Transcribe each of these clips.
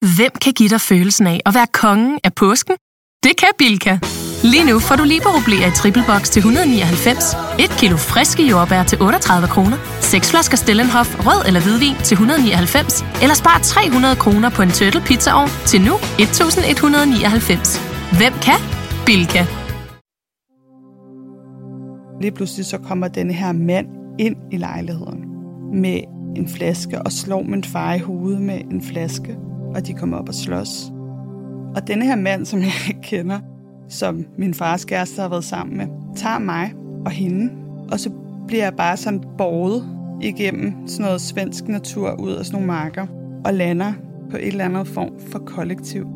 Hvem kan give dig følelsen af at være kongen af påsken? Det kan Bilka! Lige nu får du liberobleer i triple box til 199, et kilo friske jordbær til 38 kroner, seks flasker Stellenhof rød eller hvidvin til 199, eller spar 300 kroner på en turtle pizzaovn til nu 1199. Hvem kan? Bilka. Lige pludselig så kommer denne her mand ind i lejligheden med en flaske og slår min far i hovedet med en flaske, og de kommer op og slås. Og denne her mand, som jeg ikke kender, som min fars kæreste har været sammen med, tager mig og hende, og så bliver jeg bare sådan borget igennem sådan noget svensk natur ud af sådan nogle marker, og lander på et eller andet form for kollektiv.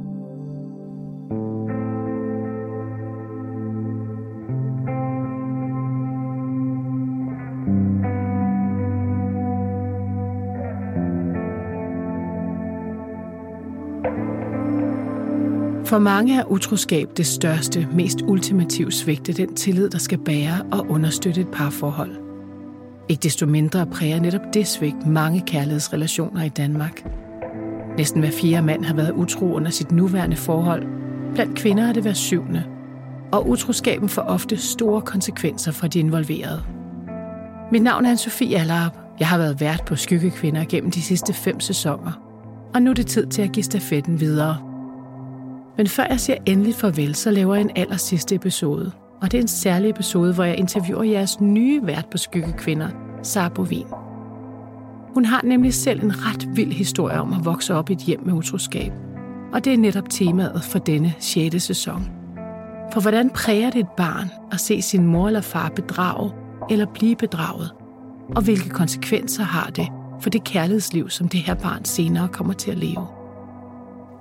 For mange er utroskab det største, mest ultimative svigte den tillid, der skal bære og understøtte et parforhold. Ikke desto mindre præger netop det svigt mange kærlighedsrelationer i Danmark. Næsten hver fjerde mand har været utro under sit nuværende forhold. Blandt kvinder er det hver syvende. Og utroskaben får ofte store konsekvenser for de involverede. Mit navn er Anne-Sophie Allerup. Jeg har været vært på Skyggekvinder gennem de sidste fem sæsoner. Og nu er det tid til at give stafetten videre – men før jeg siger endelig farvel, så laver jeg en aller sidste episode. Og det er en særlig episode, hvor jeg interviewer jeres nye vært på Skyggekvinder, Sara Bovin. Hun har nemlig selv en ret vild historie om at vokse op i et hjem med utroskab. Og det er netop temaet for denne 6. sæson. For hvordan præger det et barn at se sin mor eller far bedrage eller blive bedraget? Og hvilke konsekvenser har det for det kærlighedsliv, som det her barn senere kommer til at leve?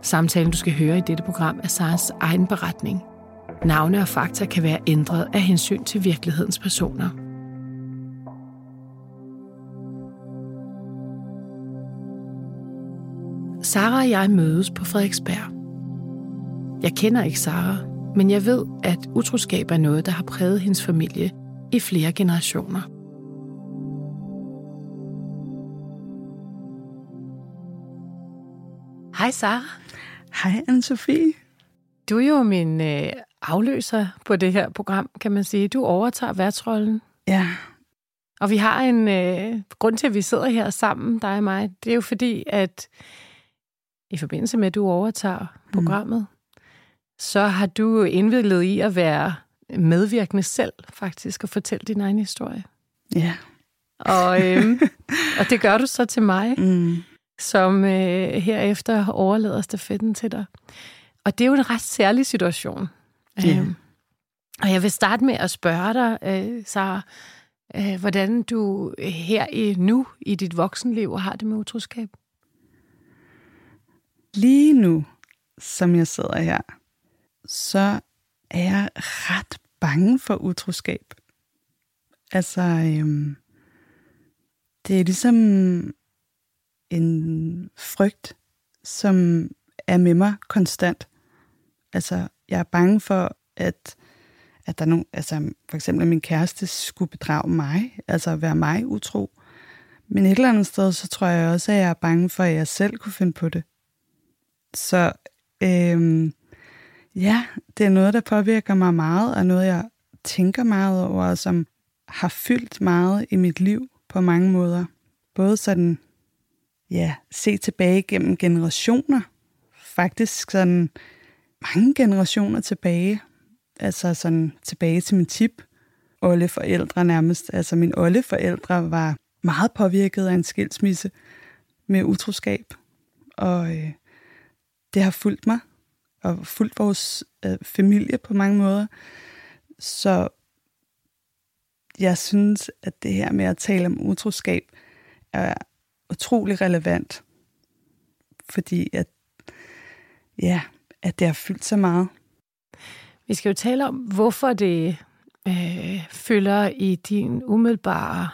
Samtalen, du skal høre i dette program, er Sarens egen beretning. Navne og fakta kan være ændret af hensyn til virkelighedens personer. Sara og jeg mødes på Frederiksberg. Jeg kender ikke Sara, men jeg ved, at utroskab er noget, der har præget hendes familie i flere generationer. Hej Sara. Hej, Anne-Sophie. Du er jo min øh, afløser på det her program, kan man sige. Du overtager værtsrollen. Ja. Og vi har en øh, grund til, at vi sidder her sammen, dig og mig. Det er jo fordi, at i forbindelse med, at du overtager mm. programmet, mm. så har du indviklet i at være medvirkende selv, faktisk, og fortælle din egen historie. Ja. Og, øh, og det gør du så til mig. Mm som øh, herefter overlader stafetten til dig. Og det er jo en ret særlig situation. Ja. Øhm, og jeg vil starte med at spørge dig, øh, Sara, øh, hvordan du her i nu i dit voksenliv har det med utroskab? Lige nu, som jeg sidder her, så er jeg ret bange for utroskab. Altså, øhm, det er ligesom en frygt, som er med mig konstant. Altså, jeg er bange for, at, at der er nogen, altså for eksempel at min kæreste skulle bedrage mig, altså være mig utro. Men et eller andet sted, så tror jeg også, at jeg er bange for, at jeg selv kunne finde på det. Så øhm, ja, det er noget, der påvirker mig meget, og noget, jeg tænker meget over, og som har fyldt meget i mit liv på mange måder. Både sådan ja, se tilbage gennem generationer. Faktisk sådan mange generationer tilbage. Altså sådan tilbage til min tip. forældre nærmest. Altså min forældre var meget påvirket af en skilsmisse med utroskab. Og øh, det har fulgt mig og fulgt vores øh, familie på mange måder. Så jeg synes, at det her med at tale om utroskab er utrolig relevant, fordi at, ja, at det har fyldt så meget. Vi skal jo tale om, hvorfor det øh, fylder i din umiddelbare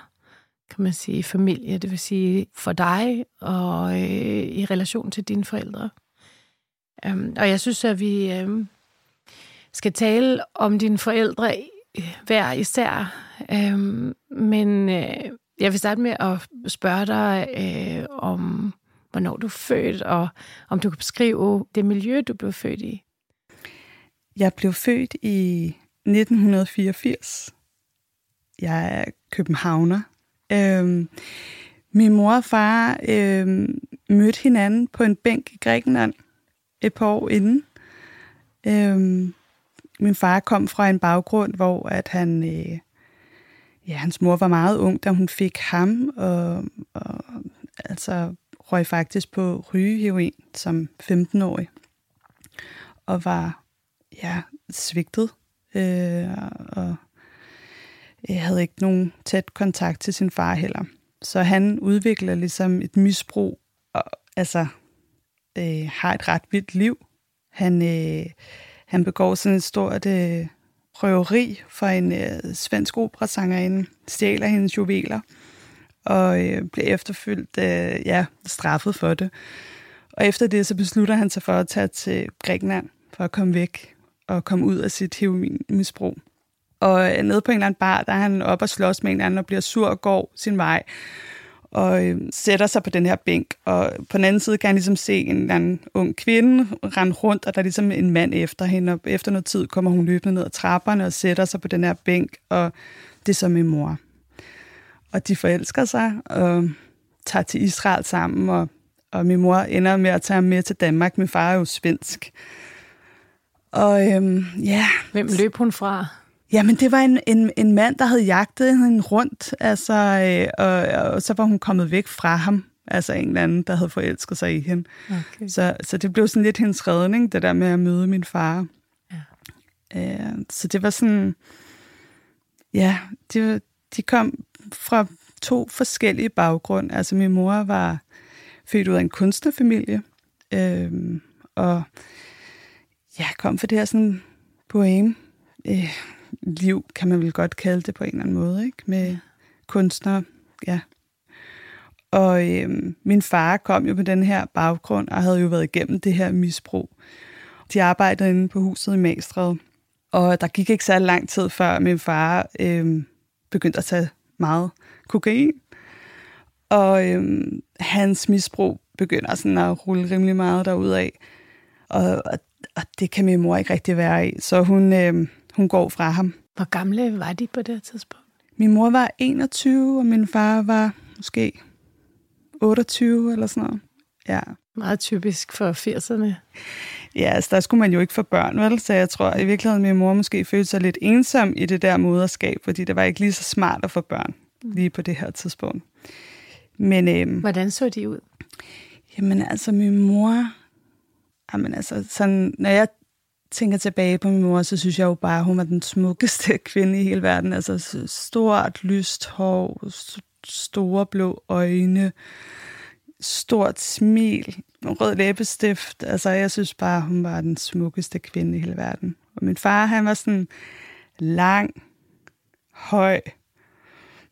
kan man sige, familie, det vil sige for dig og øh, i relation til dine forældre. Um, og jeg synes, at vi øh, skal tale om dine forældre øh, hver især, øh, men øh, jeg vil starte med at spørge dig øh, om hvornår du er født, og om du kan beskrive det miljø, du blev født i. Jeg blev født i 1984. Jeg er københavner. Øhm, min mor og far øhm, mødte hinanden på en bænk i Grækenland et par år inden. Øhm, min far kom fra en baggrund, hvor at han, øh, ja, hans mor var meget ung, da hun fik ham, og, og altså røg faktisk på rygeheroin som 15-årig, og var ja, svigtet, øh, og jeg havde ikke nogen tæt kontakt til sin far heller. Så han udvikler ligesom et misbrug, og altså øh, har et ret vildt liv. Han, øh, han begår sådan et stort øh, røveri for en øh, svensk operasangerinde, stjæler hendes juveler, og øh, bliver efterfyldt, øh, ja, straffet for det. Og efter det, så beslutter han sig for at tage til Grækenland, for at komme væk og komme ud af sit heroinmisbrug. Og øh, nede på en eller anden bar, der er han op og slås med en eller anden og bliver sur og går sin vej og øh, sætter sig på den her bænk. Og på den anden side kan han ligesom se en eller anden ung kvinde rende rundt, og der er ligesom en mand efter hende. Og efter noget tid kommer hun løbende ned ad trapperne og sætter sig på den her bænk, og det er så min mor. Og de forelsker sig og tager til Israel sammen, og, og min mor ender med at tage ham med til Danmark. Min far er jo svensk. Og øhm, ja... Hvem løb hun fra? Jamen, det var en, en, en mand, der havde jagtet hende rundt, altså, øh, og, og så var hun kommet væk fra ham. Altså en eller anden, der havde forelsket sig i hende. Okay. Så, så det blev sådan lidt hendes redning, det der med at møde min far. Ja. Øh, så det var sådan... Ja, de, de kom fra to forskellige baggrunde. Altså min mor var født ud af en kunstnerfamilie, øh, og ja, kom for det her sådan poem. Øh, liv, kan man vel godt kalde det på en eller anden måde, ikke? Med kunstnere, ja. Og øhm, min far kom jo på den her baggrund, og havde jo været igennem det her misbrug. De arbejdede inde på huset i Magstred, og der gik ikke så lang tid før min far øhm, begyndte at tage meget kokain. Og øhm, hans misbrug begynder sådan at rulle rimelig meget derudad. Og, og, og det kan min mor ikke rigtig være i. Så hun, øhm, hun går fra ham. Hvor gamle var de på det tidspunkt? Min mor var 21, og min far var måske 28 eller sådan noget. Ja. Meget typisk for 80'erne. Ja, altså der skulle man jo ikke få børn, vel? Så jeg tror i virkeligheden, min mor måske følte sig lidt ensom i det der moderskab, fordi det var ikke lige så smart at få børn lige på det her tidspunkt. Men, øhm, Hvordan så de ud? Jamen altså, min mor... Jamen altså, sådan, når jeg tænker tilbage på min mor, så synes jeg jo bare, at hun var den smukkeste kvinde i hele verden. Altså stort, lyst hår, store blå øjne, stort smil, rød læbestift. Altså jeg synes bare, hun var den smukkeste kvinde i hele verden. Og min far, han var sådan lang, høj,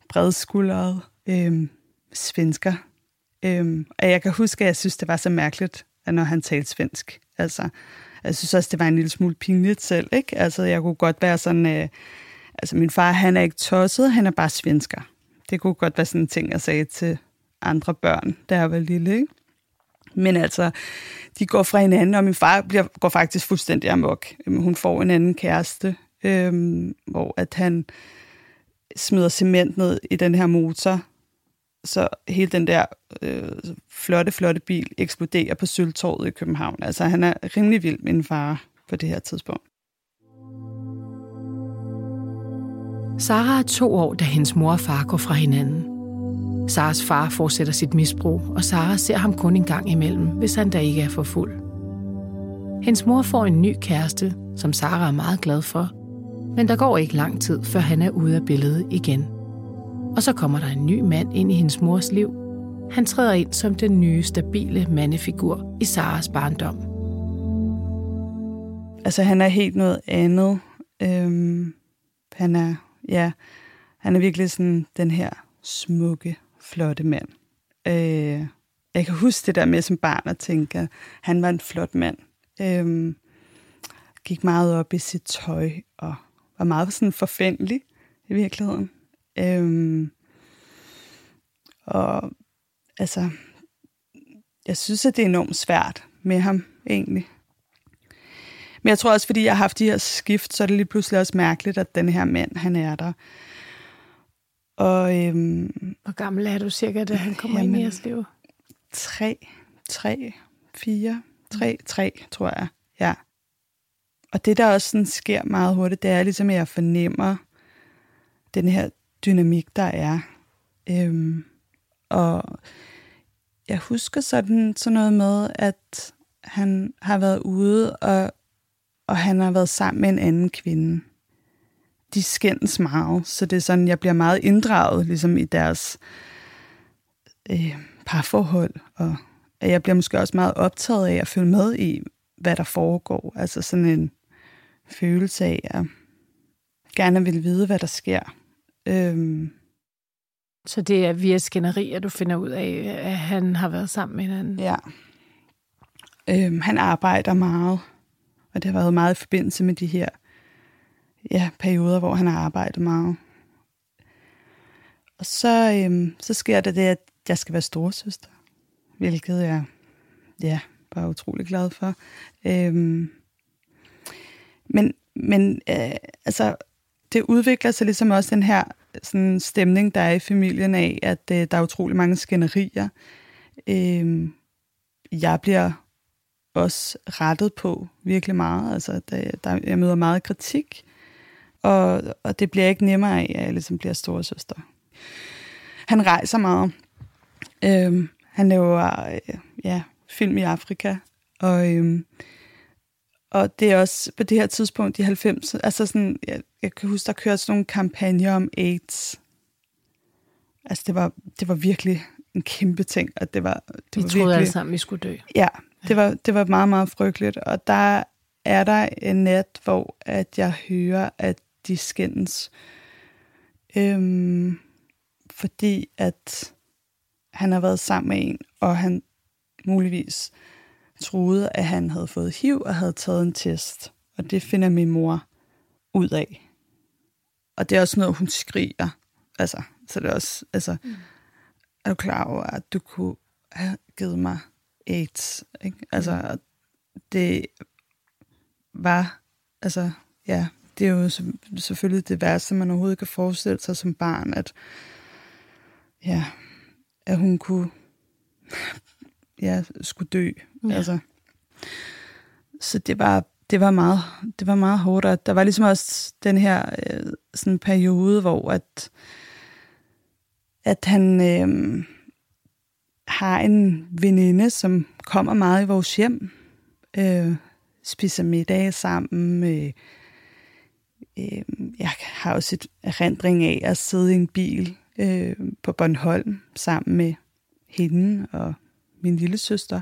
bredskuldret, øhm, svensker. Øhm, og jeg kan huske, at jeg synes, det var så mærkeligt, at når han talte svensk. Altså, jeg synes også, det var en lille smule pinligt selv, ikke? Altså, jeg kunne godt være sådan... Øh, altså, min far, han er ikke tosset, han er bare svensker. Det kunne godt være sådan en ting, jeg sagde til andre børn, da jeg var lille, ikke? Men altså, de går fra hinanden, og min far bliver, går faktisk fuldstændig amok. Hun får en anden kæreste, øh, hvor at han smider cement ned i den her motor, så hele den der øh, flotte, flotte bil eksploderer på Sølvtorvet i København. Altså han er rimelig vild, med en far, på det her tidspunkt. Sara er to år, da hendes mor og far går fra hinanden. Saras far fortsætter sit misbrug, og Sara ser ham kun en gang imellem, hvis han da ikke er for fuld. Hendes mor får en ny kæreste, som Sara er meget glad for, men der går ikke lang tid, før han er ude af billedet igen – og så kommer der en ny mand ind i hendes mors liv. Han træder ind som den nye, stabile mandefigur i Saras barndom. Altså, han er helt noget andet. Øhm, han er, ja, han er virkelig sådan den her smukke, flotte mand. Øh, jeg kan huske det der med som barn at tænke, at han var en flot mand. Øhm, gik meget op i sit tøj og var meget sådan forfændelig i virkeligheden. Øhm, og altså, jeg synes, at det er enormt svært med ham, egentlig. Men jeg tror også, fordi jeg har haft de her skift, så er det lige pludselig også mærkeligt, at den her mand, han er der. Og, øhm, Hvor gammel er du cirka, da han kommer jamen, ind i jeres liv? Tre, tre, fire, tre, tre, tror jeg. Ja. Og det, der også sådan sker meget hurtigt, det er ligesom, at jeg fornemmer den her dynamik, der er. Øhm, og jeg husker sådan, sådan noget med, at han har været ude, og, og han har været sammen med en anden kvinde. De skændes meget, så det er sådan, jeg bliver meget inddraget ligesom i deres øh, parforhold, og jeg bliver måske også meget optaget af at følge med i, hvad der foregår. Altså sådan en følelse af, at jeg gerne vil vide, hvad der sker. Øhm. Så det er via skænderier, du finder ud af, at han har været sammen med hinanden? Ja. Øhm, han arbejder meget, og det har været meget i forbindelse med de her ja, perioder, hvor han har arbejdet meget. Og så, øhm, så sker der det, at jeg skal være storesøster, hvilket jeg ja, bare utrolig glad for. Øhm, men men øh, altså, det udvikler sig ligesom også den her sådan, stemning, der er i familien af, at øh, der er utrolig mange skænderier. Øh, jeg bliver også rettet på virkelig meget. Altså, der, der, jeg møder meget kritik, og, og det bliver ikke nemmere af, at jeg ligesom bliver storesøster. Han rejser meget. Øh, han laver øh, ja, film i Afrika, og øh, og det er også på det her tidspunkt i 90, altså sådan, jeg, jeg kan huske, der kørte sådan nogle kampagner om AIDS. Altså det var, det var virkelig en kæmpe ting, og det var, det vi var troede virkelig, alle sammen, vi skulle dø. Ja, det var, det var meget, meget frygteligt. Og der er der en nat, hvor at jeg hører, at de skændes. Øhm, fordi at han har været sammen med en, og han muligvis troede, at han havde fået HIV og havde taget en test. Og det finder min mor ud af. Og det er også noget, hun skriger. Altså, så det er også, altså, mm. er du klar over, at du kunne have givet mig AIDS? Ikke? Altså, mm. det var, altså, ja, det er jo selvfølgelig det værste, man overhovedet kan forestille sig som barn, at, ja, at hun kunne ja, skulle dø. Ja. Altså. Så det var, det var meget, det var meget hårdt, og der var ligesom også den her øh, sådan periode, hvor at, at han øh, har en veninde, som kommer meget i vores hjem, øh, spiser middag sammen. Øh, øh, jeg har også et erindring af at sidde i en bil øh, på Bornholm sammen med hende og min lille søster,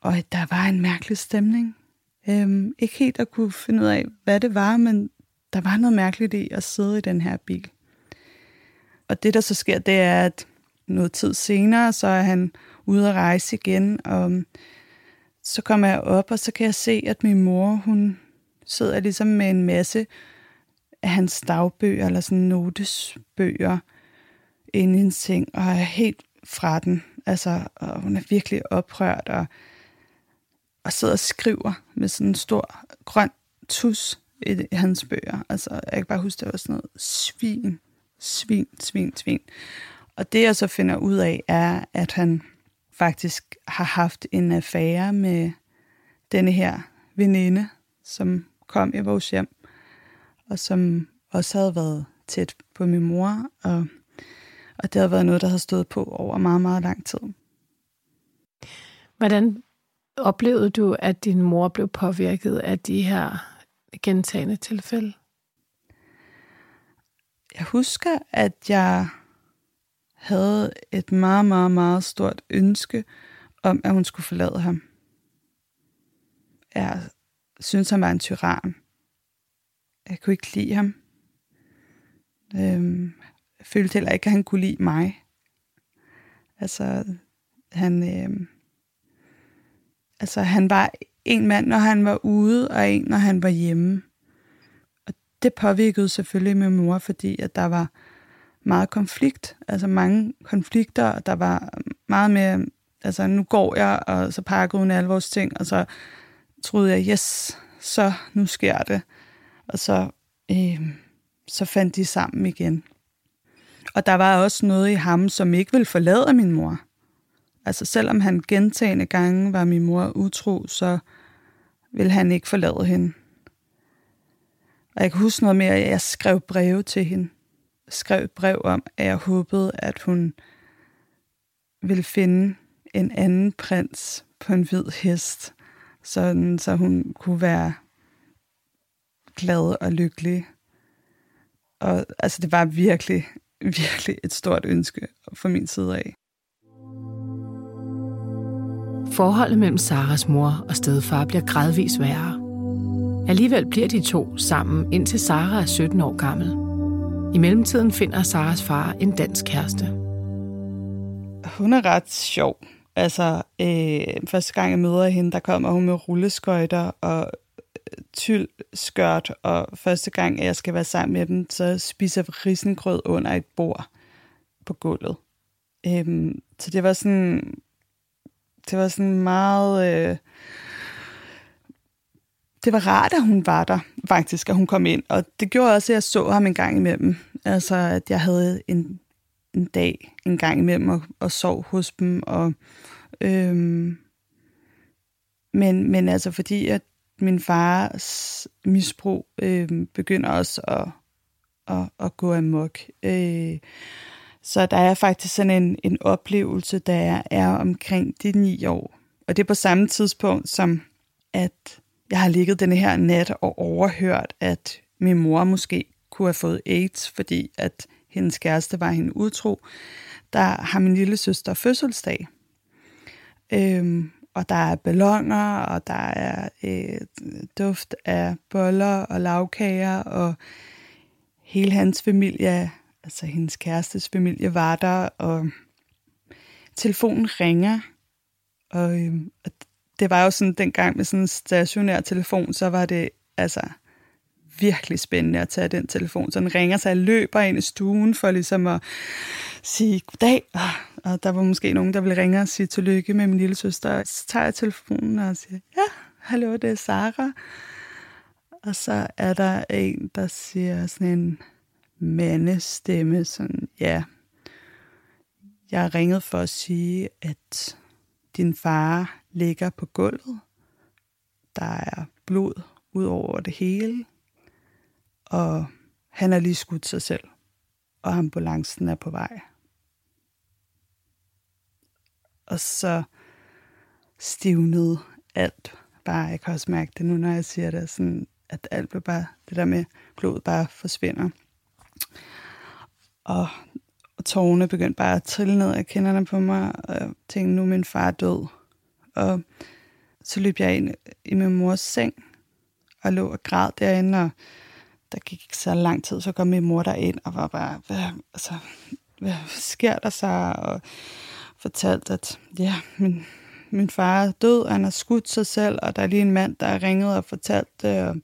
og der var en mærkelig stemning. Øhm, ikke helt at kunne finde ud af, hvad det var, men der var noget mærkeligt i at sidde i den her bil. Og det, der så sker, det er, at noget tid senere, så er han ude at rejse igen, og øhm, så kommer jeg op, og så kan jeg se, at min mor, hun sidder ligesom med en masse af hans dagbøger, eller sådan notesbøger, inde i en seng, og er helt fra den. Altså, og hun er virkelig oprørt og, og sidder og skriver med sådan en stor grøn tus i, i hans bøger. Altså, jeg kan bare huske, det var sådan noget svin, svin, svin, svin. Og det, jeg så finder ud af, er, at han faktisk har haft en affære med denne her veninde, som kom i vores hjem, og som også havde været tæt på min mor, og og det har været noget, der har stået på over meget, meget lang tid. Hvordan oplevede du, at din mor blev påvirket af de her gentagende tilfælde? Jeg husker, at jeg havde et meget, meget, meget stort ønske om, at hun skulle forlade ham. Jeg synes, han var en tyran. Jeg kunne ikke lide ham. Øhm, følte heller ikke, at han kunne lide mig. Altså, han, øh, altså, han var en mand, når han var ude, og en, når han var hjemme. Og det påvirkede selvfølgelig min mor, fordi at der var meget konflikt, altså mange konflikter, og der var meget mere Altså, nu går jeg, og så pakkede hun alle vores ting, og så troede jeg, yes, så nu sker det. Og så, øh, så fandt de sammen igen. Og der var også noget i ham, som ikke ville forlade min mor. Altså selvom han gentagende gange var min mor utro, så ville han ikke forlade hende. Og jeg kan huske noget mere, at jeg skrev breve til hende. Jeg skrev et brev om, at jeg håbede, at hun ville finde en anden prins på en hvid hest, sådan, så hun kunne være glad og lykkelig. Og altså, det var virkelig, virkelig et stort ønske fra min side af. Forholdet mellem Saras mor og stedfar bliver gradvist værre. Alligevel bliver de to sammen, indtil Sara er 17 år gammel. I mellemtiden finder Saras far en dansk kæreste. Hun er ret sjov. Altså, øh, første gang jeg møder hende, der kommer hun med rulleskøjter og tyld skørt, og første gang, jeg skal være sammen med dem, så spiser jeg risengrød under et bord på gulvet. Øhm, så det var sådan, det var sådan meget... Øh, det var rart, at hun var der, faktisk, at hun kom ind. Og det gjorde også, at jeg så ham en gang imellem. Altså, at jeg havde en, en dag en gang imellem og, og sov hos dem. Og, øhm, men, men altså, fordi at min fars misbrug øh, begynder også at, at, at gå amok. Øh, så der er faktisk sådan en, en oplevelse, der er omkring de ni år. Og det er på samme tidspunkt, som at jeg har ligget den her nat og overhørt, at min mor måske kunne have fået AIDS, fordi at hendes kæreste var hende utro. Der har min lille søster fødselsdag. Øhm, og der er ballonger, og der er øh, duft af boller og lavkager, og hele hans familie, altså hendes kærestes familie, var der, og telefonen ringer, og, øh, og det var jo sådan dengang med sådan en stationær telefon, så var det altså virkelig spændende at tage den telefon. Så den ringer, så jeg løber ind i stuen for ligesom at sige goddag. Og der var måske nogen, der ville ringe og sige tillykke med min lille søster. Så tager jeg telefonen og siger, ja, hallo, det er Sara. Og så er der en, der siger sådan en mandestemme, sådan, ja, jeg har ringet for at sige, at din far ligger på gulvet. Der er blod ud over det hele. Og han har lige skudt sig selv. Og ambulancen er på vej. Og så stivnede alt bare. Jeg kan også mærke det nu, når jeg siger det, sådan, at alt blev bare, det der med blodet bare forsvinder. Og, og tårerne begyndte bare at trille ned af kinderne på mig, og jeg tænkte, nu er min far død. Og så løb jeg ind i min mors seng og lå og græd derinde, og der gik ikke så lang tid, så kom min mor derind og var bare, hvad, altså, hvad sker der så? Og fortalte, at ja, min, min far er død, han har skudt sig selv, og der er lige en mand, der har ringet og fortalt det, og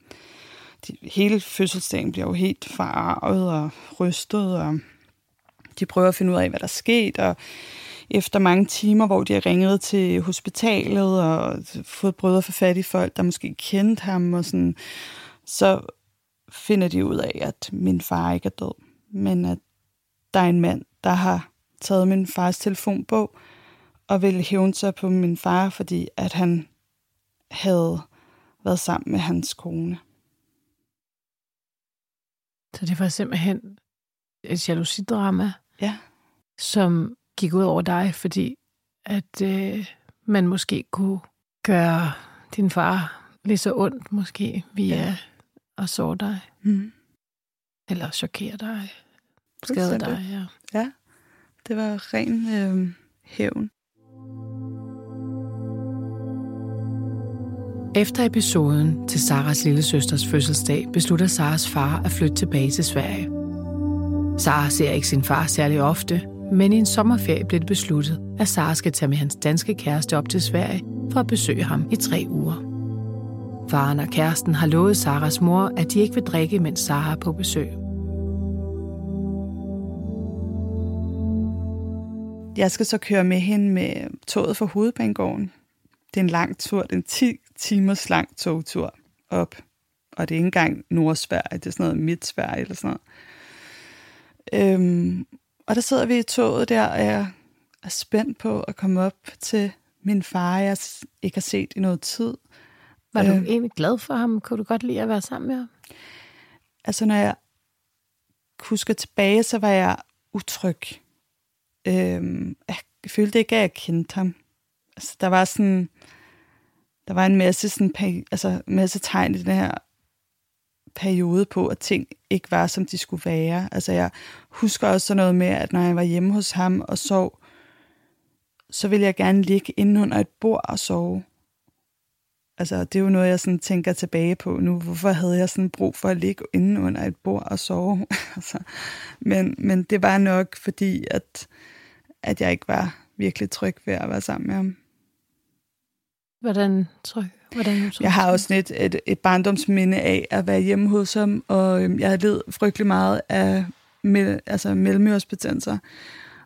de, hele fødselsdagen bliver jo helt farvet og rystet, og de prøver at finde ud af, hvad der er sket, og efter mange timer, hvor de har ringet til hospitalet og fået brød at få fat i folk, der måske kendte ham, og sådan, så finder de ud af, at min far ikke er død, men at der er en mand, der har taget min fars telefonbog og vil hævne sig på min far, fordi at han havde været sammen med hans kone. Så det var simpelthen et jalousidrama, ja. som gik ud over dig, fordi at øh, man måske kunne gøre din far lige så ondt, måske, via ja. At så dig. Mm. Eller chokere dig. Skade dig, ja. Ja, det var ren øh, hævn. Efter episoden til Saras lille søsters fødselsdag, beslutter Saras far at flytte tilbage til Sverige. Sara ser ikke sin far særlig ofte, men i en sommerferie blev det besluttet, at Sara skal tage med hans danske kæreste op til Sverige for at besøge ham i tre uger. Faren og kæresten har lovet Saras mor, at de ikke vil drikke, mens Sara er på besøg. jeg skal så køre med hende med toget fra hovedbanegården. Det er en lang tur, det er en 10 timers lang togtur op. Og det er ikke engang Nordsverige, det er sådan noget Midtsverige eller sådan noget. Øhm, og der sidder vi i toget der, og jeg er spændt på at komme op til min far, jeg ikke har set i noget tid. Var du øh, egentlig glad for ham? Kunne du godt lide at være sammen med ham? Altså, når jeg husker tilbage, så var jeg utryg. Øhm, jeg følte ikke, at jeg kendte ham. Altså, der var sådan, der var en masse, sådan, altså, masse tegn i den her periode på, at ting ikke var, som de skulle være. Altså, jeg husker også sådan noget med, at når jeg var hjemme hos ham og sov, så ville jeg gerne ligge inde under et bord og sove. Altså, det er jo noget, jeg sådan tænker tilbage på nu. Hvorfor havde jeg sådan brug for at ligge inde under et bord og sove? altså, men, men det var nok fordi, at, at jeg ikke var virkelig tryg ved at være sammen med ham. Hvordan tryg? Hvordan tryg? Jeg har også et, et, et barndomsminde af at være hjemme hos ham, og øhm, jeg har ledt frygtelig meget af mel, altså mellemørsbetændelser.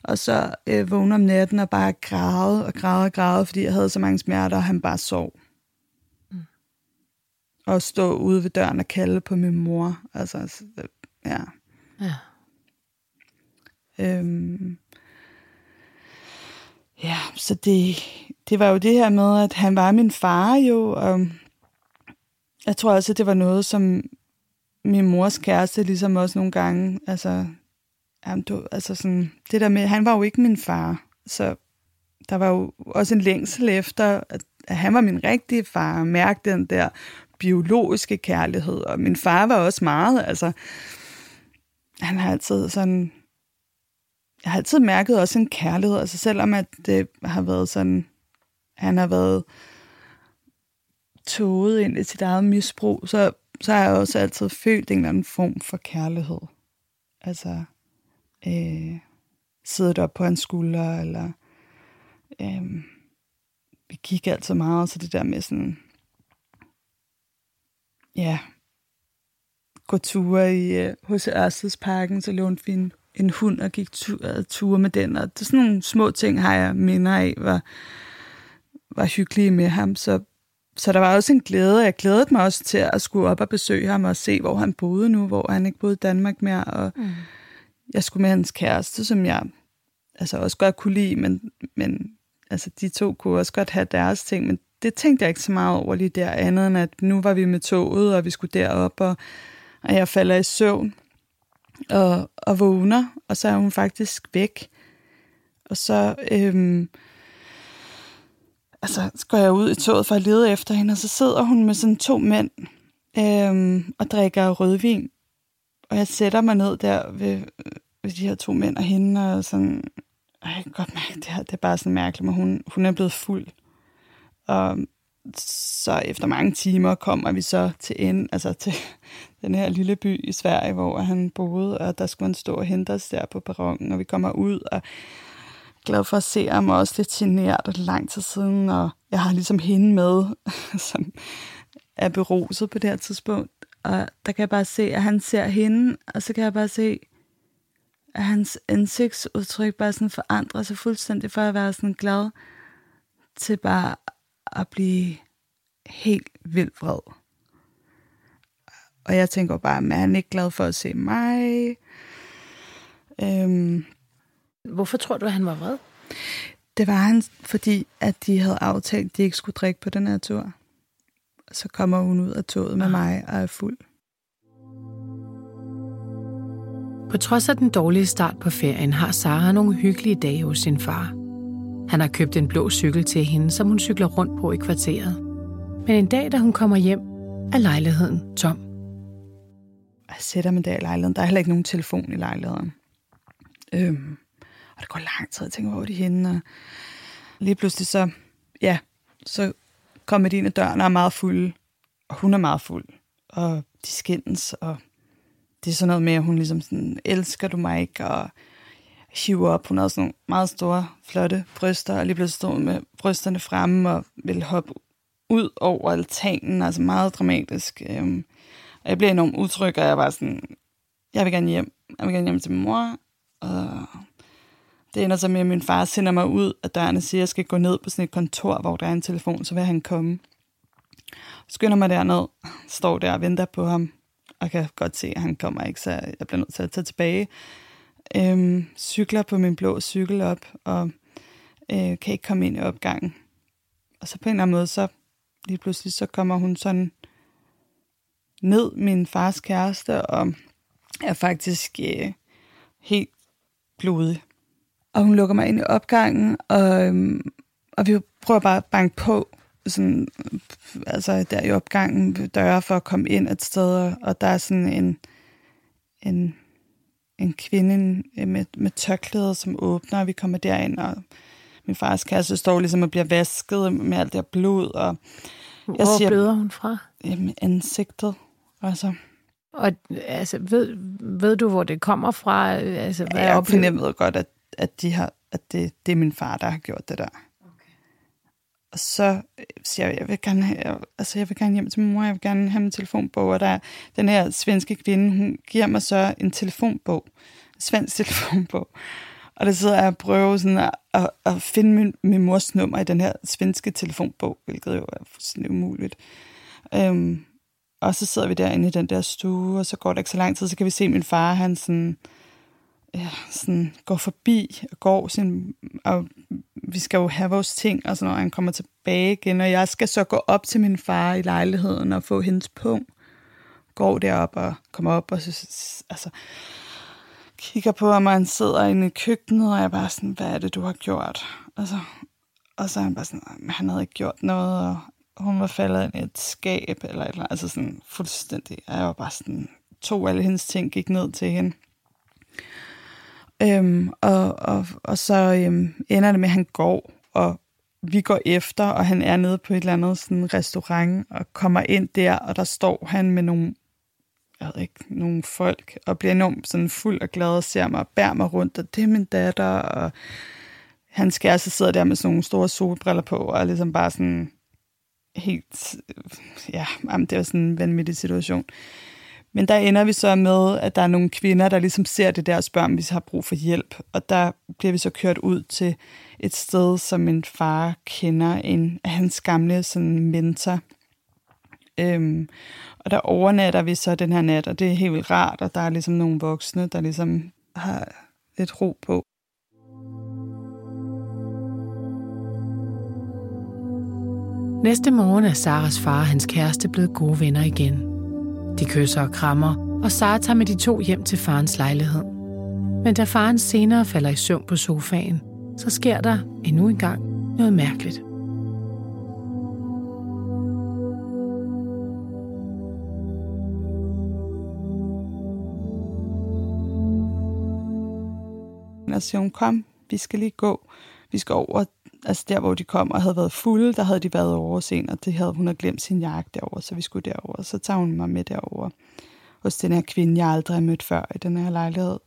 Og så øh, vågne om natten og bare græde og græde og græde, fordi jeg havde så mange smerter, og han bare sov. Og stå ude ved døren og kalde på min mor. Altså, ja. Ja. Øhm, ja, så det, det var jo det her med, at han var min far jo, og jeg tror også, at det var noget, som min mors kæreste ligesom også nogle gange, altså Jamen, du, altså sådan, det der med, han var jo ikke min far, så der var jo også en længsel efter, at, at han var min rigtige far, mærke den der biologiske kærlighed, og min far var også meget, altså, han har altid sådan, jeg har altid mærket også en kærlighed, altså selvom at det har været sådan, han har været tåget ind i sit eget misbrug, så, så har jeg også altid følt en eller anden form for kærlighed. Altså, øh, siddet op på hans skulder, eller øh, vi gik altid meget, så det der med sådan, ja, gå ture i hos øh, Ørstedsparken, så lånte vi en, en hund og gik tur, ture med den, og det, sådan nogle små ting har jeg minder af, var, var hyggelige med ham, så så der var også en glæde. Jeg glædede mig også til at skulle op og besøge ham og se, hvor han boede nu, hvor han ikke boede i Danmark mere. Og, mm jeg skulle med hans kæreste, som jeg altså også godt kunne lide, men, men altså, de to kunne også godt have deres ting, men det tænkte jeg ikke så meget over lige der, andet end at nu var vi med toget, og vi skulle derop, og, og jeg falder i søvn og, og vågner, og så er hun faktisk væk. Og så, øhm, altså, så går jeg ud i toget for at lede efter hende, og så sidder hun med sådan to mænd øhm, og drikker rødvin. Og jeg sætter mig ned der ved, ved de her to mænd og hende, og sådan, ej, jeg kan godt mærke, det, her, det er bare sådan mærkeligt, men hun, hun er blevet fuld. Og så efter mange timer kommer vi så til en, altså til den her lille by i Sverige, hvor han boede, og der skulle han stå og hente os der på perronen, og vi kommer ud, og glad for at se ham, og også lidt genert, og lang tid siden, og jeg har ligesom hende med, som er beruset på det her tidspunkt, og der kan jeg bare se, at han ser hende, og så kan jeg bare se, at hans ansigtsudtryk bare sådan forandrer sig fuldstændig for at være sådan glad til bare at blive helt vildt vred. Og jeg tænker bare, at han ikke glad for at se mig? Øhm, Hvorfor tror du, at han var vred? Det var han, fordi at de havde aftalt, at de ikke skulle drikke på den her tur så kommer hun ud af toget med ah. mig og er fuld. På trods af den dårlige start på ferien, har Sara nogle hyggelige dage hos sin far. Han har købt en blå cykel til hende, som hun cykler rundt på i kvarteret. Men en dag, da hun kommer hjem, er lejligheden tom. Jeg sætter mig der i lejligheden. Der er heller ikke nogen telefon i lejligheden. Øhm, og det går lang tid, jeg tænker, hvor er de henne? Og lige pludselig så, ja, så kommer ind ad døren og er meget fulde. og hun er meget fuld, og de skændes, og det er sådan noget med, at hun ligesom sådan, elsker du mig ikke, og hiver op. Hun havde sådan nogle meget store, flotte bryster, og lige pludselig stod med brysterne fremme og ville hoppe ud over altanen, altså meget dramatisk. Øhm, og jeg blev enormt utryg, og jeg var sådan, jeg vil gerne hjem. Jeg vil gerne hjem til min mor. Og det ender så med, at min far sender mig ud af døren og siger, at jeg skal gå ned på sådan et kontor, hvor der er en telefon, så vil han komme. Skynder mig derned, står der og venter på ham, og kan godt se, at han kommer ikke, så jeg bliver nødt til at tage tilbage. Øhm, cykler på min blå cykel op, og øh, kan ikke komme ind i opgangen. Og så på en eller anden måde, så lige pludselig, så kommer hun sådan ned, min fars kæreste, og er faktisk øh, helt blodig. Og hun lukker mig ind i opgangen, og, øh, og vi prøver bare at banke på, sådan, altså der i opgangen døre for at komme ind et sted, og der er sådan en, en, en kvinde med, med tørklæder, som åbner, og vi kommer derind, og min fars kæreste står ligesom og bliver vasket med alt det her blod, og jeg Hvor siger, bløder hun fra? Jamen, ansigtet, altså. Og altså, ved, ved du, hvor det kommer fra? Altså, hvad ja, jeg fornemmede godt, at, at, de har, at det, det er min far, der har gjort det der. Og så øh, siger jeg, jeg vil gerne have, altså, jeg vil gerne hjem til min mor, jeg vil gerne have min telefonbog, og der er den her svenske kvinde, hun giver mig så en telefonbog, en svensk telefonbog. Og der sidder jeg og prøver sådan at, at, at finde min, min mors nummer i den her svenske telefonbog, hvilket jo er fuldstændig umuligt. Øhm, og så sidder vi derinde i den der stue, og så går det ikke så lang tid, så kan vi se min far, han sådan, ja, sådan går forbi og går sin, og vi skal jo have vores ting, og så når han kommer tilbage igen, og jeg skal så gå op til min far i lejligheden og få hendes punkt, går derop og kommer op, og så, altså, kigger på ham, og han sidder inde i køkkenet, og jeg er bare sådan, hvad er det, du har gjort? Altså, og så er han bare sådan, han havde ikke gjort noget, og hun var faldet ind i et skab, eller eller altså sådan fuldstændig, jeg var bare sådan, tog alle hendes ting, gik ned til hende. Øhm, og, og, og så øhm, ender det med, at han går, og vi går efter, og han er nede på et eller andet sådan restaurant, og kommer ind der, og der står han med nogle, jeg ved ikke, nogle folk, og bliver enormt sådan fuld og glad, og ser mig og bærer mig rundt, og det er min datter, og han skal altså sidder der med sådan nogle store solbriller på, og er ligesom bare sådan, helt, ja, jamen, det var sådan en vanvittig situation. Men der ender vi så med, at der er nogle kvinder, der ligesom ser det der og spørger, om vi har brug for hjælp. Og der bliver vi så kørt ud til et sted, som min far kender, en af hans gamle sådan mentor. Øhm, og der overnatter vi så den her nat, og det er helt vildt rart, og der er ligesom nogle voksne, der ligesom har lidt ro på. Næste morgen er Saras far og hans kæreste blevet gode venner igen. De kysser og krammer, og Sara tager med de to hjem til farens lejlighed. Men da faren senere falder i søvn på sofaen, så sker der endnu en gang noget mærkeligt. Og siger hun, kom, vi skal lige gå. Vi skal over altså der, hvor de kom og havde været fulde, der havde de været over sen, og det havde hun havde glemt sin jakke derover, så vi skulle derover. Så tager hun mig med derover hos den her kvinde, jeg aldrig har mødt før i den her lejlighed.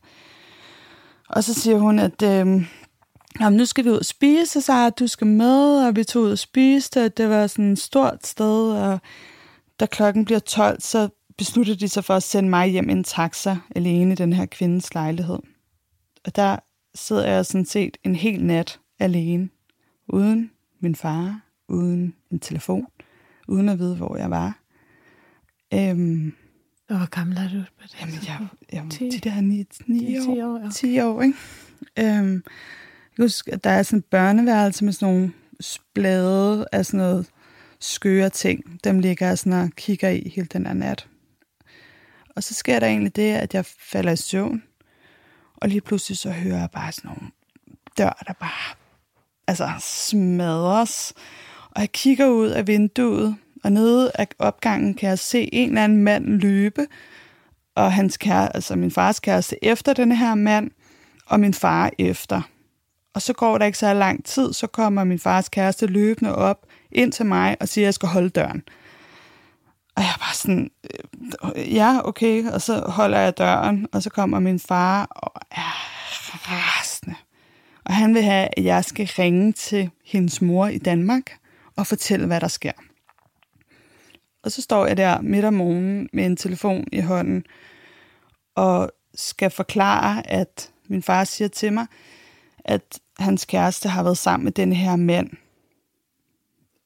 Og så siger hun, at øh, jamen, nu skal vi ud og spise, så at du skal med, og vi tog ud og spiste, og det var sådan et stort sted, og da klokken bliver 12, så besluttede de sig for at sende mig hjem i en taxa alene i den her kvindes lejlighed. Og der sidder jeg sådan set en hel nat alene uden min far, uden en telefon, uden at vide, hvor jeg var. Øhm, og hvor gammel er du? På det? Jamen, jeg, jeg, 10, de der 9, 9 år, 10 år, okay. 10 år ikke? Øhm, jeg husker, at der er sådan et børneværelse med sådan nogle blade af sådan noget skøre ting. Dem ligger jeg sådan og kigger i hele den der nat. Og så sker der egentlig det, at jeg falder i søvn. Og lige pludselig så hører jeg bare sådan nogle dør, der bare altså smadres. Og jeg kigger ud af vinduet, og nede af opgangen kan jeg se en eller anden mand løbe, og hans kære, altså min fars kæreste efter den her mand, og min far efter. Og så går der ikke så lang tid, så kommer min fars kæreste løbende op ind til mig og siger, at jeg skal holde døren. Og jeg er bare sådan, øh, ja, okay. Og så holder jeg døren, og så kommer min far og er. Og han vil have, at jeg skal ringe til hendes mor i Danmark og fortælle, hvad der sker. Og så står jeg der midt om morgenen med en telefon i hånden og skal forklare, at min far siger til mig, at hans kæreste har været sammen med den her mand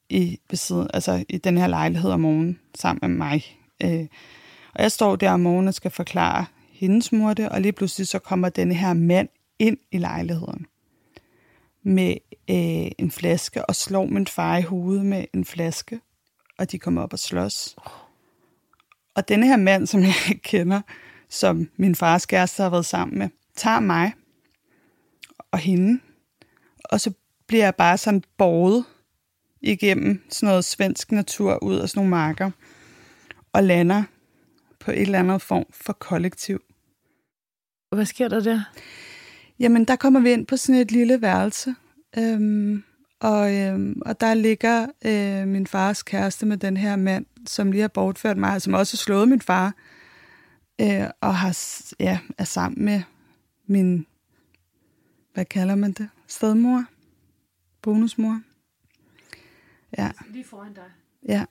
i, besiden, altså i den her lejlighed om morgenen sammen med mig. Øh, og jeg står der om morgenen og skal forklare hendes mor det, og lige pludselig så kommer den her mand ind i lejligheden med øh, en flaske og slår min far i hovedet med en flaske, og de kommer op og slås. Og denne her mand, som jeg kender, som min fars kæreste har været sammen med, tager mig og hende, og så bliver jeg bare sådan borget igennem sådan noget svensk natur ud af sådan nogle marker, og lander på et eller andet form for kollektiv. Hvad sker der der? Jamen, der kommer vi ind på sådan et lille værelse, øhm, og, øhm, og der ligger øh, min fars kæreste med den her mand, som lige har bortført mig, som også har slået min far, øh, og har, ja, er sammen med min, hvad kalder man det, stedmor, bonusmor. Ja. Lige foran dig. Ja.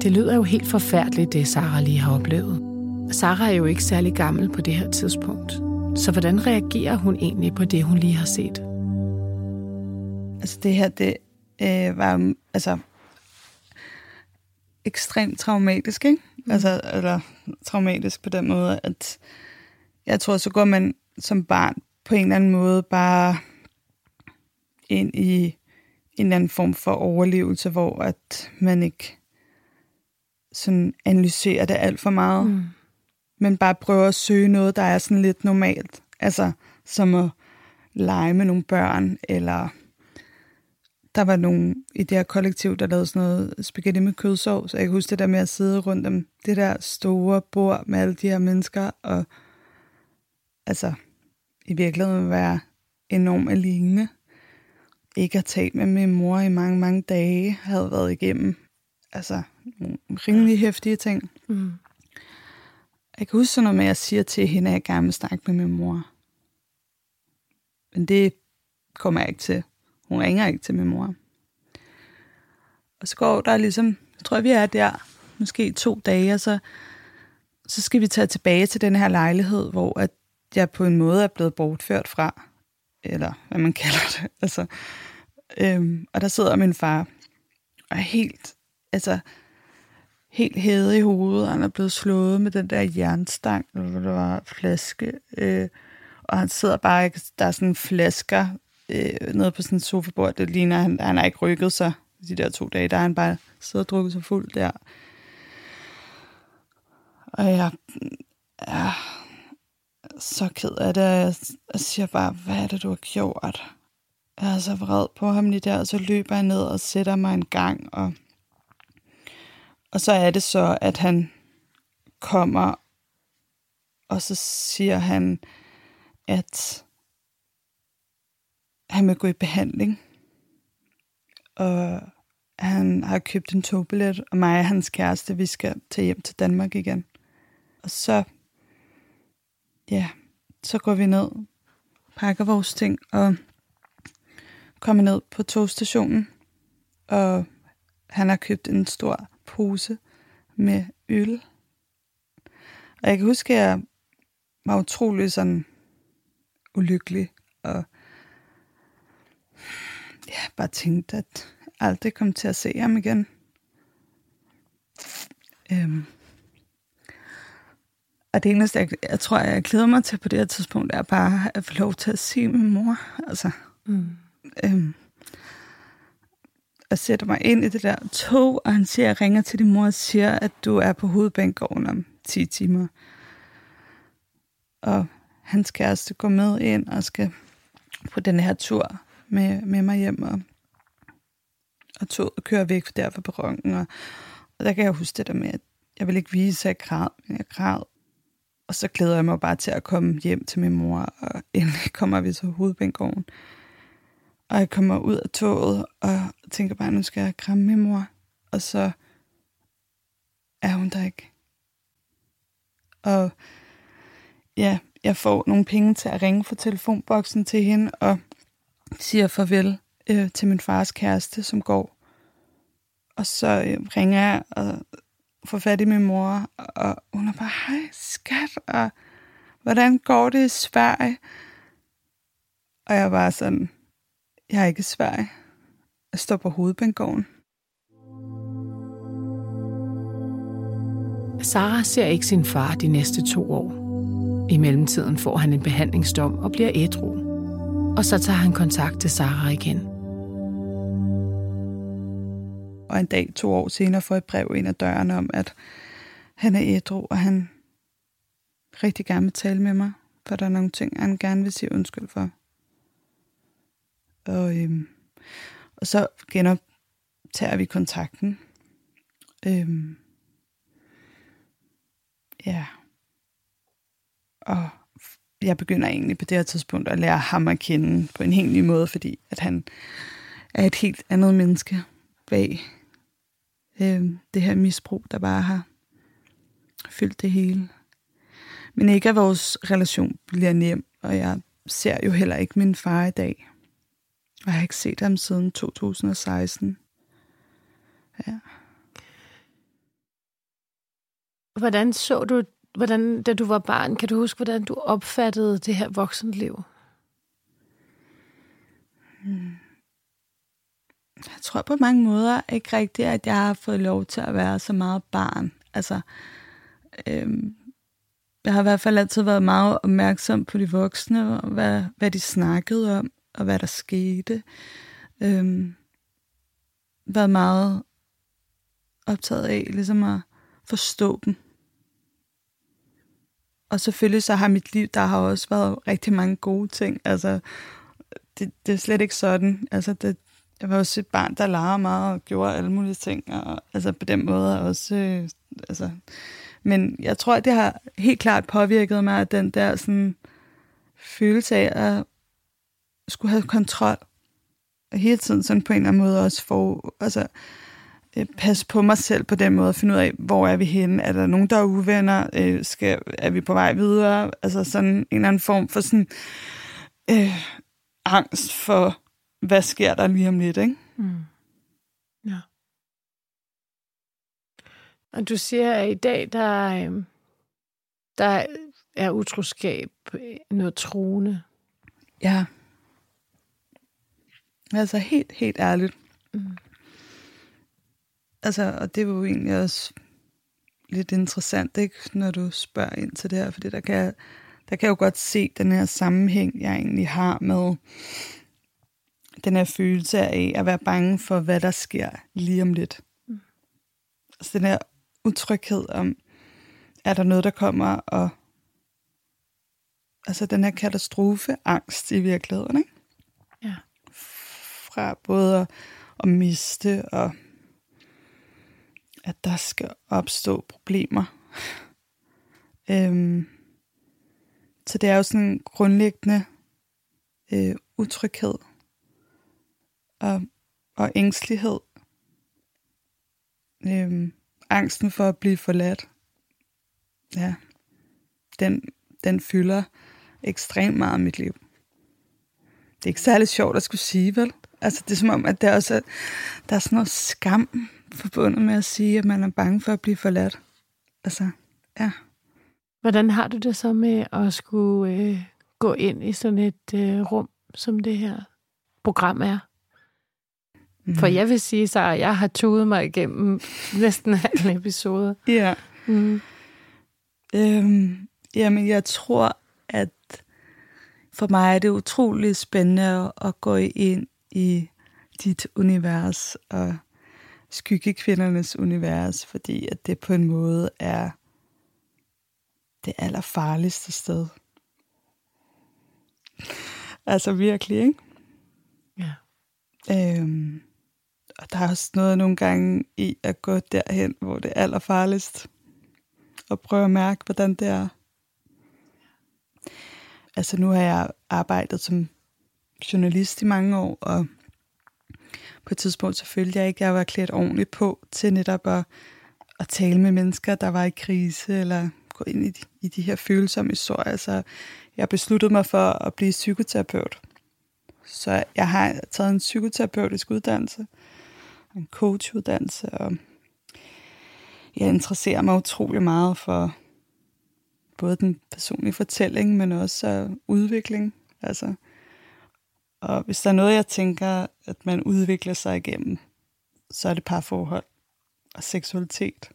Det lyder jo helt forfærdeligt, det Sara lige har oplevet. Sara er jo ikke særlig gammel på det her tidspunkt. Så hvordan reagerer hun egentlig på det, hun lige har set? Altså det her, det øh, var altså ekstremt traumatisk, ikke? Mm. Altså, eller traumatisk på den måde, at jeg tror, så går man som barn på en eller anden måde bare ind i en eller anden form for overlevelse, hvor at man ikke sådan analyserer det alt for meget, mm men bare prøver at søge noget, der er sådan lidt normalt. Altså, som at lege med nogle børn, eller der var nogle i det her kollektiv, der lavede sådan noget spaghetti med kødsovs. Jeg kan huske det der med at sidde rundt om det der store bord med alle de her mennesker, og altså i virkeligheden være enormt alene. Ikke at tale med min mor i mange, mange dage, havde været igennem altså nogle rimelig hæftige ting. Mm. Jeg kan huske sådan noget med, at jeg siger til hende, at jeg gerne vil snakke med min mor. Men det kommer jeg ikke til. Hun ringer ikke til min mor. Og så går der ligesom, jeg tror, vi er der, måske to dage, og så, så skal vi tage tilbage til den her lejlighed, hvor at jeg på en måde er blevet bortført fra, eller hvad man kalder det. Altså, øhm, og der sidder min far, og er helt, altså, helt hæde i hovedet, han er blevet slået med den der jernstang, eller der var flaske, øh, og han sidder bare, der er sådan flasker øh, nede på sådan et sofabord, det ligner, han, han har ikke rykket sig de der to dage, der er han bare siddet og drukket sig fuld der. Og jeg, ja, så ked af det, jeg, jeg siger bare, hvad er det, du har gjort? Jeg er så vred på ham lige der, og så løber jeg ned og sætter mig en gang, og, og så er det så, at han kommer, og så siger han, at han vil gå i behandling. Og han har købt en togbillet, og mig og hans kæreste, vi skal tage hjem til Danmark igen. Og så ja, så går vi ned, pakker vores ting og kommer ned på togstationen. Og han har købt en stor pose med øl. Og jeg kan huske, at jeg var utrolig sådan ulykkelig og ja, bare tænkte, at jeg aldrig kom til at se ham igen. Øhm, og det eneste, jeg, jeg tror, jeg glæder mig til på det her tidspunkt, er bare at få lov til at se min mor. Altså, mm. øhm, og sætter mig ind i det der tog, og han siger, jeg ringer til din mor og siger, at du er på hovedbanegården om 10 timer. Og hans kæreste går med ind og skal på den her tur med, med mig hjem, og, og toget kører væk der fra perronen, og, og der kan jeg huske det der med, at jeg vil ikke vise, at jeg græd, men jeg græd og så glæder jeg mig bare til at komme hjem til min mor, og endelig kommer vi til hovedbanegården. Og jeg kommer ud af toget, og tænker bare, nu skal jeg kramme min mor. Og så er hun der ikke. Og ja, jeg får nogle penge til at ringe fra telefonboksen til hende, og siger farvel øh, til min fars kæreste, som går. Og så øh, ringer jeg og får fat i min mor, og hun er bare, hej skat, og hvordan går det i Sverige? Og jeg var sådan, jeg er ikke i Sverige. Jeg står på hovedbanegården. Sara ser ikke sin far de næste to år. I mellemtiden får han en behandlingsdom og bliver ædru. Og så tager han kontakt til Sara igen. Og en dag, to år senere, får jeg et brev ind ad døren om, at han er ædru, og han rigtig gerne vil tale med mig, for der er nogle ting, han gerne vil sige undskyld for. Og, øhm, og så genoptager vi kontakten. Øhm, ja. Og jeg begynder egentlig på det her tidspunkt at lære ham at kende på en helt ny måde, fordi at han er et helt andet menneske bag øhm, det her misbrug, der bare har fyldt det hele. Men ikke at vores relation bliver nem, og jeg ser jo heller ikke min far i dag. Og jeg har ikke set ham siden 2016. Ja. Hvordan så du, hvordan, da du var barn, kan du huske, hvordan du opfattede det her voksenliv? Hmm. Jeg tror på mange måder ikke rigtigt, at jeg har fået lov til at være så meget barn. Altså, øhm, jeg har i hvert fald altid været meget opmærksom på de voksne, og hvad, hvad de snakkede om, og hvad der skete. Øhm, været meget optaget af ligesom at forstå dem. Og selvfølgelig så har mit liv, der har også været rigtig mange gode ting. Altså, det, det er slet ikke sådan. Altså, det, jeg var også et barn, der legede meget og gjorde alle mulige ting. Og, altså på den måde også... Øh, altså, men jeg tror, det har helt klart påvirket mig, at den der sådan, følelse af at skulle have kontrol. Og hele tiden sådan på en eller anden måde også få, altså, øh, passe på mig selv på den måde, at finde ud af, hvor er vi henne? Er der nogen, der er uvenner? Øh, skal, er vi på vej videre? Altså sådan en eller anden form for sådan øh, angst for, hvad sker der lige om lidt, ikke? Mm. Ja. Og du siger, at i dag, der, øhm, der er utroskab noget troende. Ja. Altså helt, helt ærligt. Mm. Altså, og det var jo egentlig også lidt interessant, ikke, når du spørger ind til det her, fordi der kan, der kan jeg jo godt se den her sammenhæng, jeg egentlig har med den her følelse af at være bange for, hvad der sker lige om lidt. Mm. Altså den her utryghed om, er der noget, der kommer, og altså den her katastrofeangst i virkeligheden, ikke? Fra både at, at miste, og at der skal opstå problemer. øhm, så det er jo sådan en grundlæggende øh, utryghed og, og ængstelighed. Øhm, angsten for at blive forladt, ja, den, den fylder ekstremt meget af mit liv. Det er ikke særlig sjovt at skulle sige, vel? Altså, det er som om, at der også er, der er sådan noget skam forbundet med at sige, at man er bange for at blive forladt. Altså, ja. Hvordan har du det så med at skulle øh, gå ind i sådan et øh, rum, som det her program er? Mm. For jeg vil sige, så jeg har tudet mig igennem næsten en episode. Ja. Mm. Øhm, jamen, jeg tror, at for mig er det utrolig spændende at gå ind i dit univers og skyggekvindernes univers, fordi at det på en måde er det allerfarligste sted. Altså virkelig, ikke? Ja. Øhm, og der er også noget nogle gange i at gå derhen, hvor det er allerfarligst. Og prøve at mærke, hvordan det er. Altså nu har jeg arbejdet som journalist i mange år, og på et tidspunkt så følte jeg ikke, at jeg var klædt ordentligt på til netop at, at tale med mennesker, der var i krise, eller gå ind i de, i de her følsomme historier. Så jeg besluttede mig for at blive psykoterapeut. Så jeg har taget en psykoterapeutisk uddannelse, en coachuddannelse, og jeg interesserer mig utrolig meget for både den personlige fortælling, men også udvikling. Altså, og hvis der er noget, jeg tænker, at man udvikler sig igennem, så er det parforhold og seksualitet.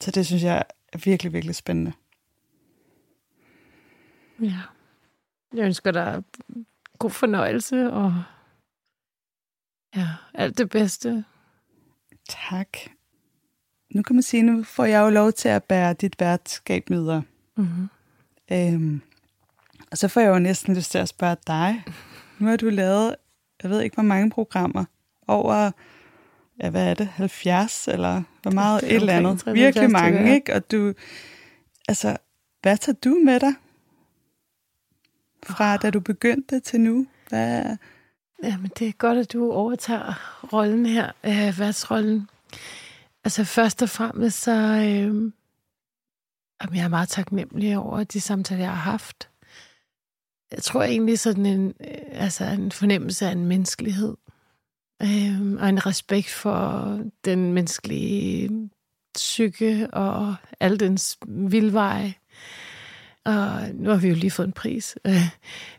Så det synes jeg er virkelig, virkelig spændende. Ja. Jeg ønsker dig god fornøjelse og ja, alt det bedste. Tak. Nu kan man sige, nu får jeg jo lov til at bære dit værtskab videre. Mm-hmm. Øhm, og så får jeg jo næsten lyst til at spørge dig. Nu har du lavet, jeg ved ikke hvor mange programmer, over, ja, hvad er det, 70 eller hvor meget, et eller andet. Virkelig mange, ikke? Og du, altså, hvad tager du med dig fra da du begyndte til nu? Hvad... Jamen, det er godt, at du overtager rollen her, øh, værtsrollen. Altså, først og fremmest så... Øh, jeg er meget taknemmelig over de samtaler, jeg har haft. Jeg tror egentlig sådan en, øh, altså en fornemmelse af en menneskelighed. Øh, og en respekt for den menneskelige psyke og al dens vildveje. Og nu har vi jo lige fået en pris øh,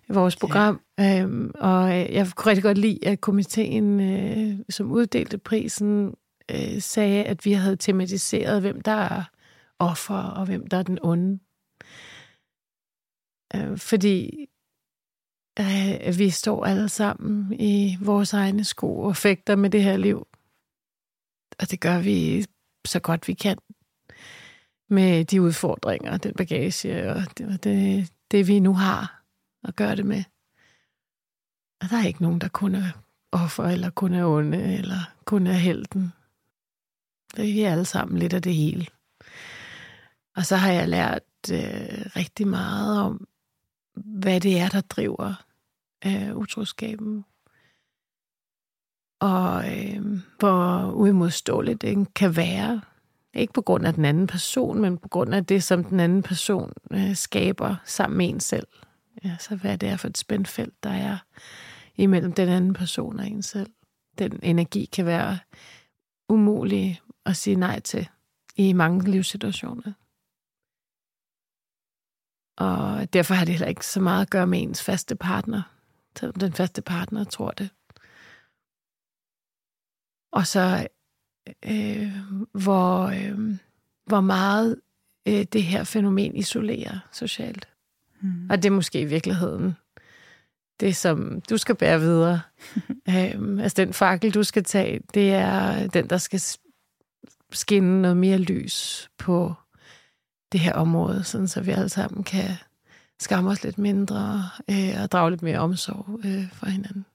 i vores program. Ja. Øhm, og jeg kunne rigtig godt lide, at komiteen, øh, som uddelte prisen, øh, sagde, at vi havde tematiseret, hvem der er offer og hvem der er den onde. Øh, fordi at vi står alle sammen i vores egne sko og fægter med det her liv. Og det gør vi så godt vi kan med de udfordringer, den bagage og det, det, det vi nu har at gøre det med. Og der er ikke nogen, der kun er offer, eller kun er onde, eller kun er helten. Vi er alle sammen lidt af det hele. Og så har jeg lært øh, rigtig meget om, hvad det er, der driver øh, utroskaben. Og øh, hvor uimodståeligt det kan være. Ikke på grund af den anden person, men på grund af det, som den anden person øh, skaber sammen med en selv. Ja, så hvad det er for et spændfelt, der er imellem den anden person og en selv. Den energi kan være umulig at sige nej til i mange livssituationer. Og derfor har det heller ikke så meget at gøre med ens faste partner. Den faste partner tror det. Og så øh, hvor, øh, hvor meget øh, det her fænomen isolerer socialt. Mm. Og det er måske i virkeligheden det, som du skal bære videre. øhm, altså den fakkel, du skal tage, det er den, der skal skinne noget mere lys på det her område, sådan så vi alle sammen kan skamme os lidt mindre øh, og drage lidt mere omsorg øh, for hinanden.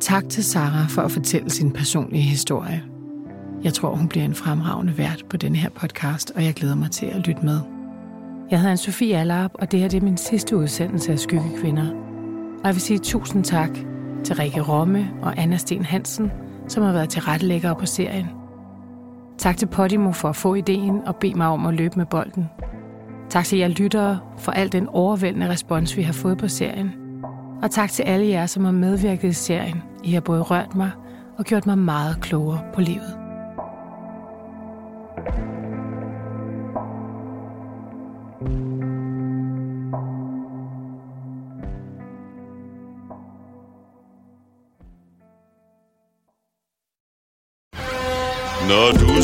Tak til Sara for at fortælle sin personlige historie. Jeg tror, hun bliver en fremragende vært på denne her podcast, og jeg glæder mig til at lytte med. Jeg hedder Sofie Allarp, og det her det er min sidste udsendelse af Skyggekvinder. Og jeg vil sige tusind tak til Rikke Romme og Anna Sten Hansen, som har været tilrettelæggere på serien. Tak til Podimo for at få ideen og bede mig om at løbe med bolden. Tak til jer lyttere for al den overvældende respons, vi har fået på serien – og tak til alle jer, som har medvirket i serien. I har både rørt mig og gjort mig meget klogere på livet.